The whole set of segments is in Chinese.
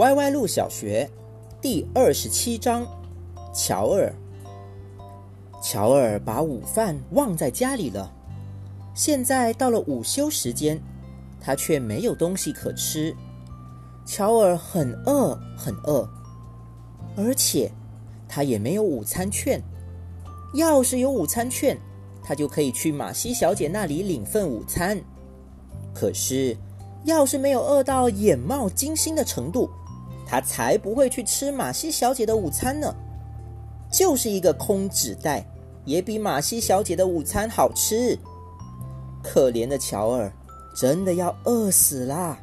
歪歪路小学第二十七章：乔尔。乔尔把午饭忘在家里了。现在到了午休时间，他却没有东西可吃。乔尔很饿，很饿，而且他也没有午餐券。要是有午餐券，他就可以去马西小姐那里领份午餐。可是，要是没有饿到眼冒金星的程度，他才不会去吃马西小姐的午餐呢。就是一个空纸袋，也比马西小姐的午餐好吃。可怜的乔尔，真的要饿死啦！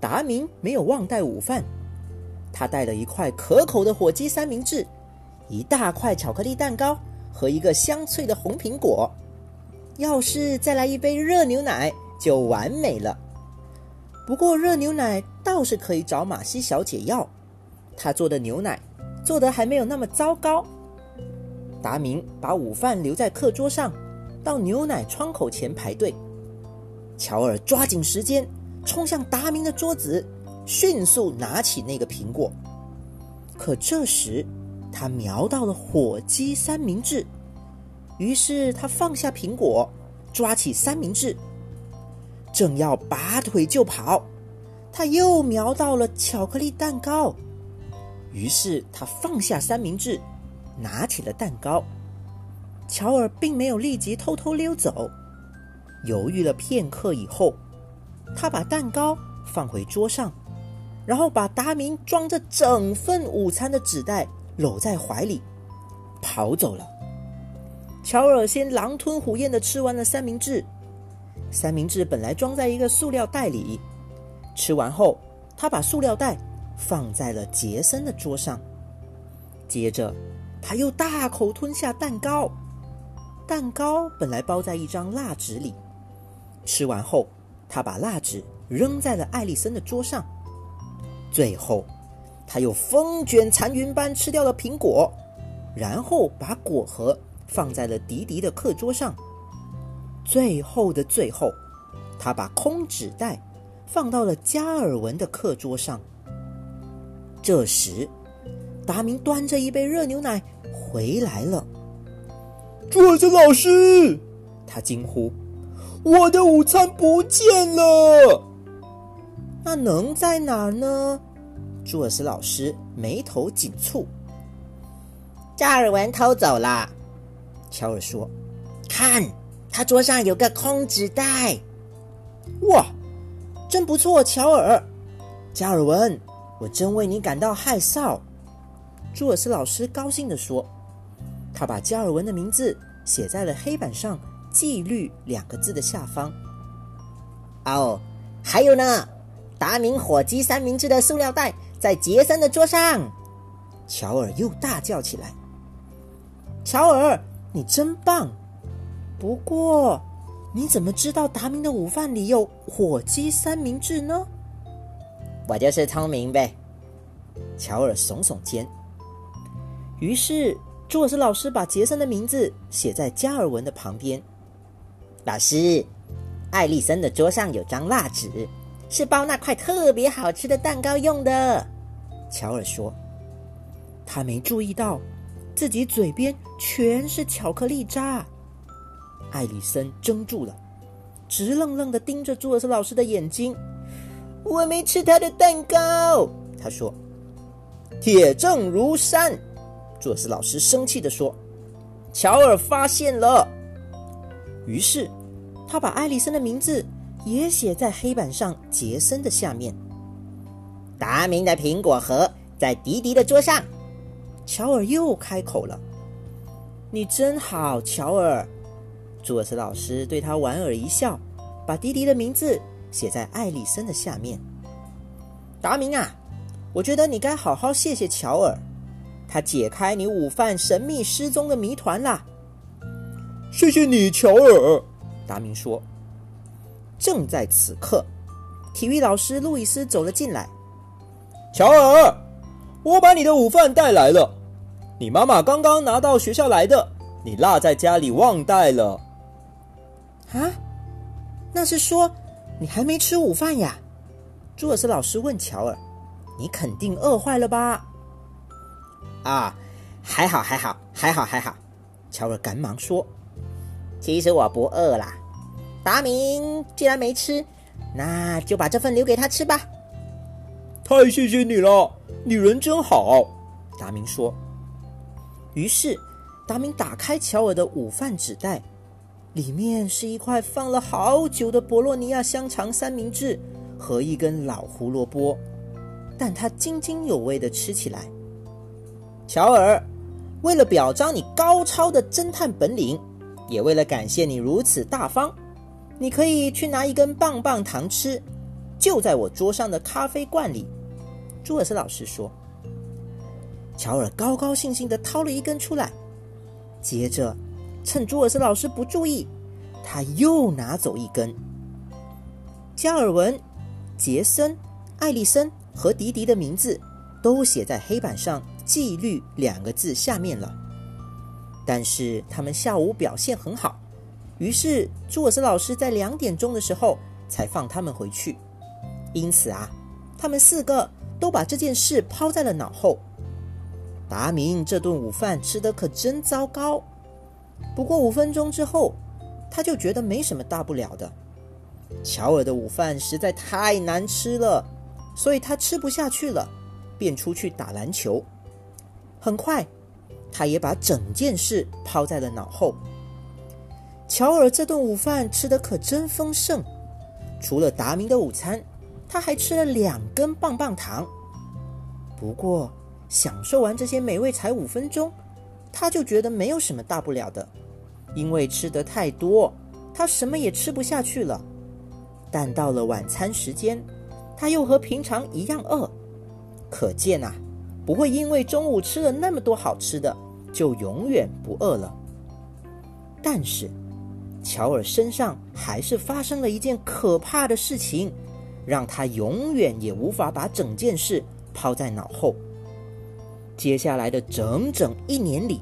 达明没有忘带午饭，他带了一块可口的火鸡三明治，一大块巧克力蛋糕和一个香脆的红苹果。要是再来一杯热牛奶，就完美了。不过热牛奶倒是可以找马西小姐要，她做的牛奶做的还没有那么糟糕。达明把午饭留在课桌上，到牛奶窗口前排队。乔尔抓紧时间冲向达明的桌子，迅速拿起那个苹果。可这时他瞄到了火鸡三明治，于是他放下苹果，抓起三明治。正要拔腿就跑，他又瞄到了巧克力蛋糕，于是他放下三明治，拿起了蛋糕。乔尔并没有立即偷偷溜走，犹豫了片刻以后，他把蛋糕放回桌上，然后把达明装着整份午餐的纸袋搂在怀里，跑走了。乔尔先狼吞虎咽的吃完了三明治。三明治本来装在一个塑料袋里，吃完后，他把塑料袋放在了杰森的桌上。接着，他又大口吞下蛋糕。蛋糕本来包在一张蜡纸里，吃完后，他把蜡纸扔在了艾丽森的桌上。最后，他又风卷残云般吃掉了苹果，然后把果核放在了迪迪的课桌上。最后的最后，他把空纸袋放到了加尔文的课桌上。这时，达明端着一杯热牛奶回来了。朱尔森老师，他惊呼：“我的午餐不见了！”那能在哪儿呢？朱尔斯老师眉头紧蹙。加尔文偷走了，乔尔说：“看。”他桌上有个空纸袋，哇，真不错，乔尔，加尔文，我真为你感到害臊。朱尔斯老师高兴地说：“他把加尔文的名字写在了黑板上‘纪律’两个字的下方。哦，还有呢，达明火鸡三明治的塑料袋在杰森的桌上。”乔尔又大叫起来：“乔尔，你真棒！”不过，你怎么知道达明的午饭里有火鸡三明治呢？我就是聪明呗。乔尔耸耸肩。于是，朱尔斯老师把杰森的名字写在加尔文的旁边。老师，艾丽森的桌上有张蜡纸，是包那块特别好吃的蛋糕用的。乔尔说。他没注意到，自己嘴边全是巧克力渣。艾丽森怔住了，直愣愣的盯着朱尔斯老师的眼睛。我没吃他的蛋糕，他说。铁证如山，朱尔斯老师生气的说。乔尔发现了，于是他把艾丽森的名字也写在黑板上杰森的下面。达明的苹果核在迪迪的桌上。乔尔又开口了：“你真好，乔尔。”朱尔斯老师对他莞尔一笑，把迪迪的名字写在艾丽森的下面。达明啊，我觉得你该好好谢谢乔尔，他解开你午饭神秘失踪的谜团啦。谢谢你，乔尔。达明说。正在此刻，体育老师路易斯走了进来。乔尔，我把你的午饭带来了，你妈妈刚刚拿到学校来的，你落在家里忘带了。啊，那是说你还没吃午饭呀？朱尔斯老师问乔尔。你肯定饿坏了吧？啊，还好，还好，还好，还好。乔尔赶忙说：“其实我不饿啦。达明既然没吃，那就把这份留给他吃吧。”太谢谢你了，你人真好。达明说。于是，达明打开乔尔的午饭纸袋，里面是一块放了好久的博洛尼亚香肠三明治和一根老胡萝卜，但他津津有味的吃起来。乔尔，为了表彰你高超的侦探本领，也为了感谢你如此大方，你可以去拿一根棒棒糖吃，就在我桌上的咖啡罐里。朱尔斯老师说。乔尔高高兴兴的掏了一根出来，接着趁朱尔斯老师不注意，他又拿走一根。加尔文、杰森、艾丽森和迪迪的名字都写在黑板上“纪律”两个字下面了。但是他们下午表现很好，于是朱尔斯老师在两点钟的时候才放他们回去。因此啊，他们四个都把这件事抛在了脑后。达明这顿午饭吃的可真糟糕，不过五分钟之后，他就觉得没什么大不了的。乔尔的午饭实在太难吃了，所以他吃不下去了，便出去打篮球。很快，他也把整件事抛在了脑后。乔尔这顿午饭吃的可真丰盛，除了达明的午餐，他还吃了两根棒棒糖。不过，享受完这些美味才五分钟，他就觉得没有什么大不了的，因为吃得太多，他什么也吃不下去了。但到了晚餐时间，他又和平常一样饿。可见啊，不会因为中午吃了那么多好吃的，就永远不饿了。但是，乔尔身上还是发生了一件可怕的事情，让他永远也无法把整件事抛在脑后。接下来的整整一年里，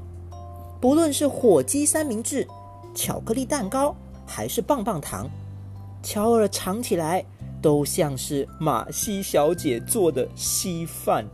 不论是火鸡三明治、巧克力蛋糕，还是棒棒糖，乔尔尝起来都像是马西小姐做的稀饭。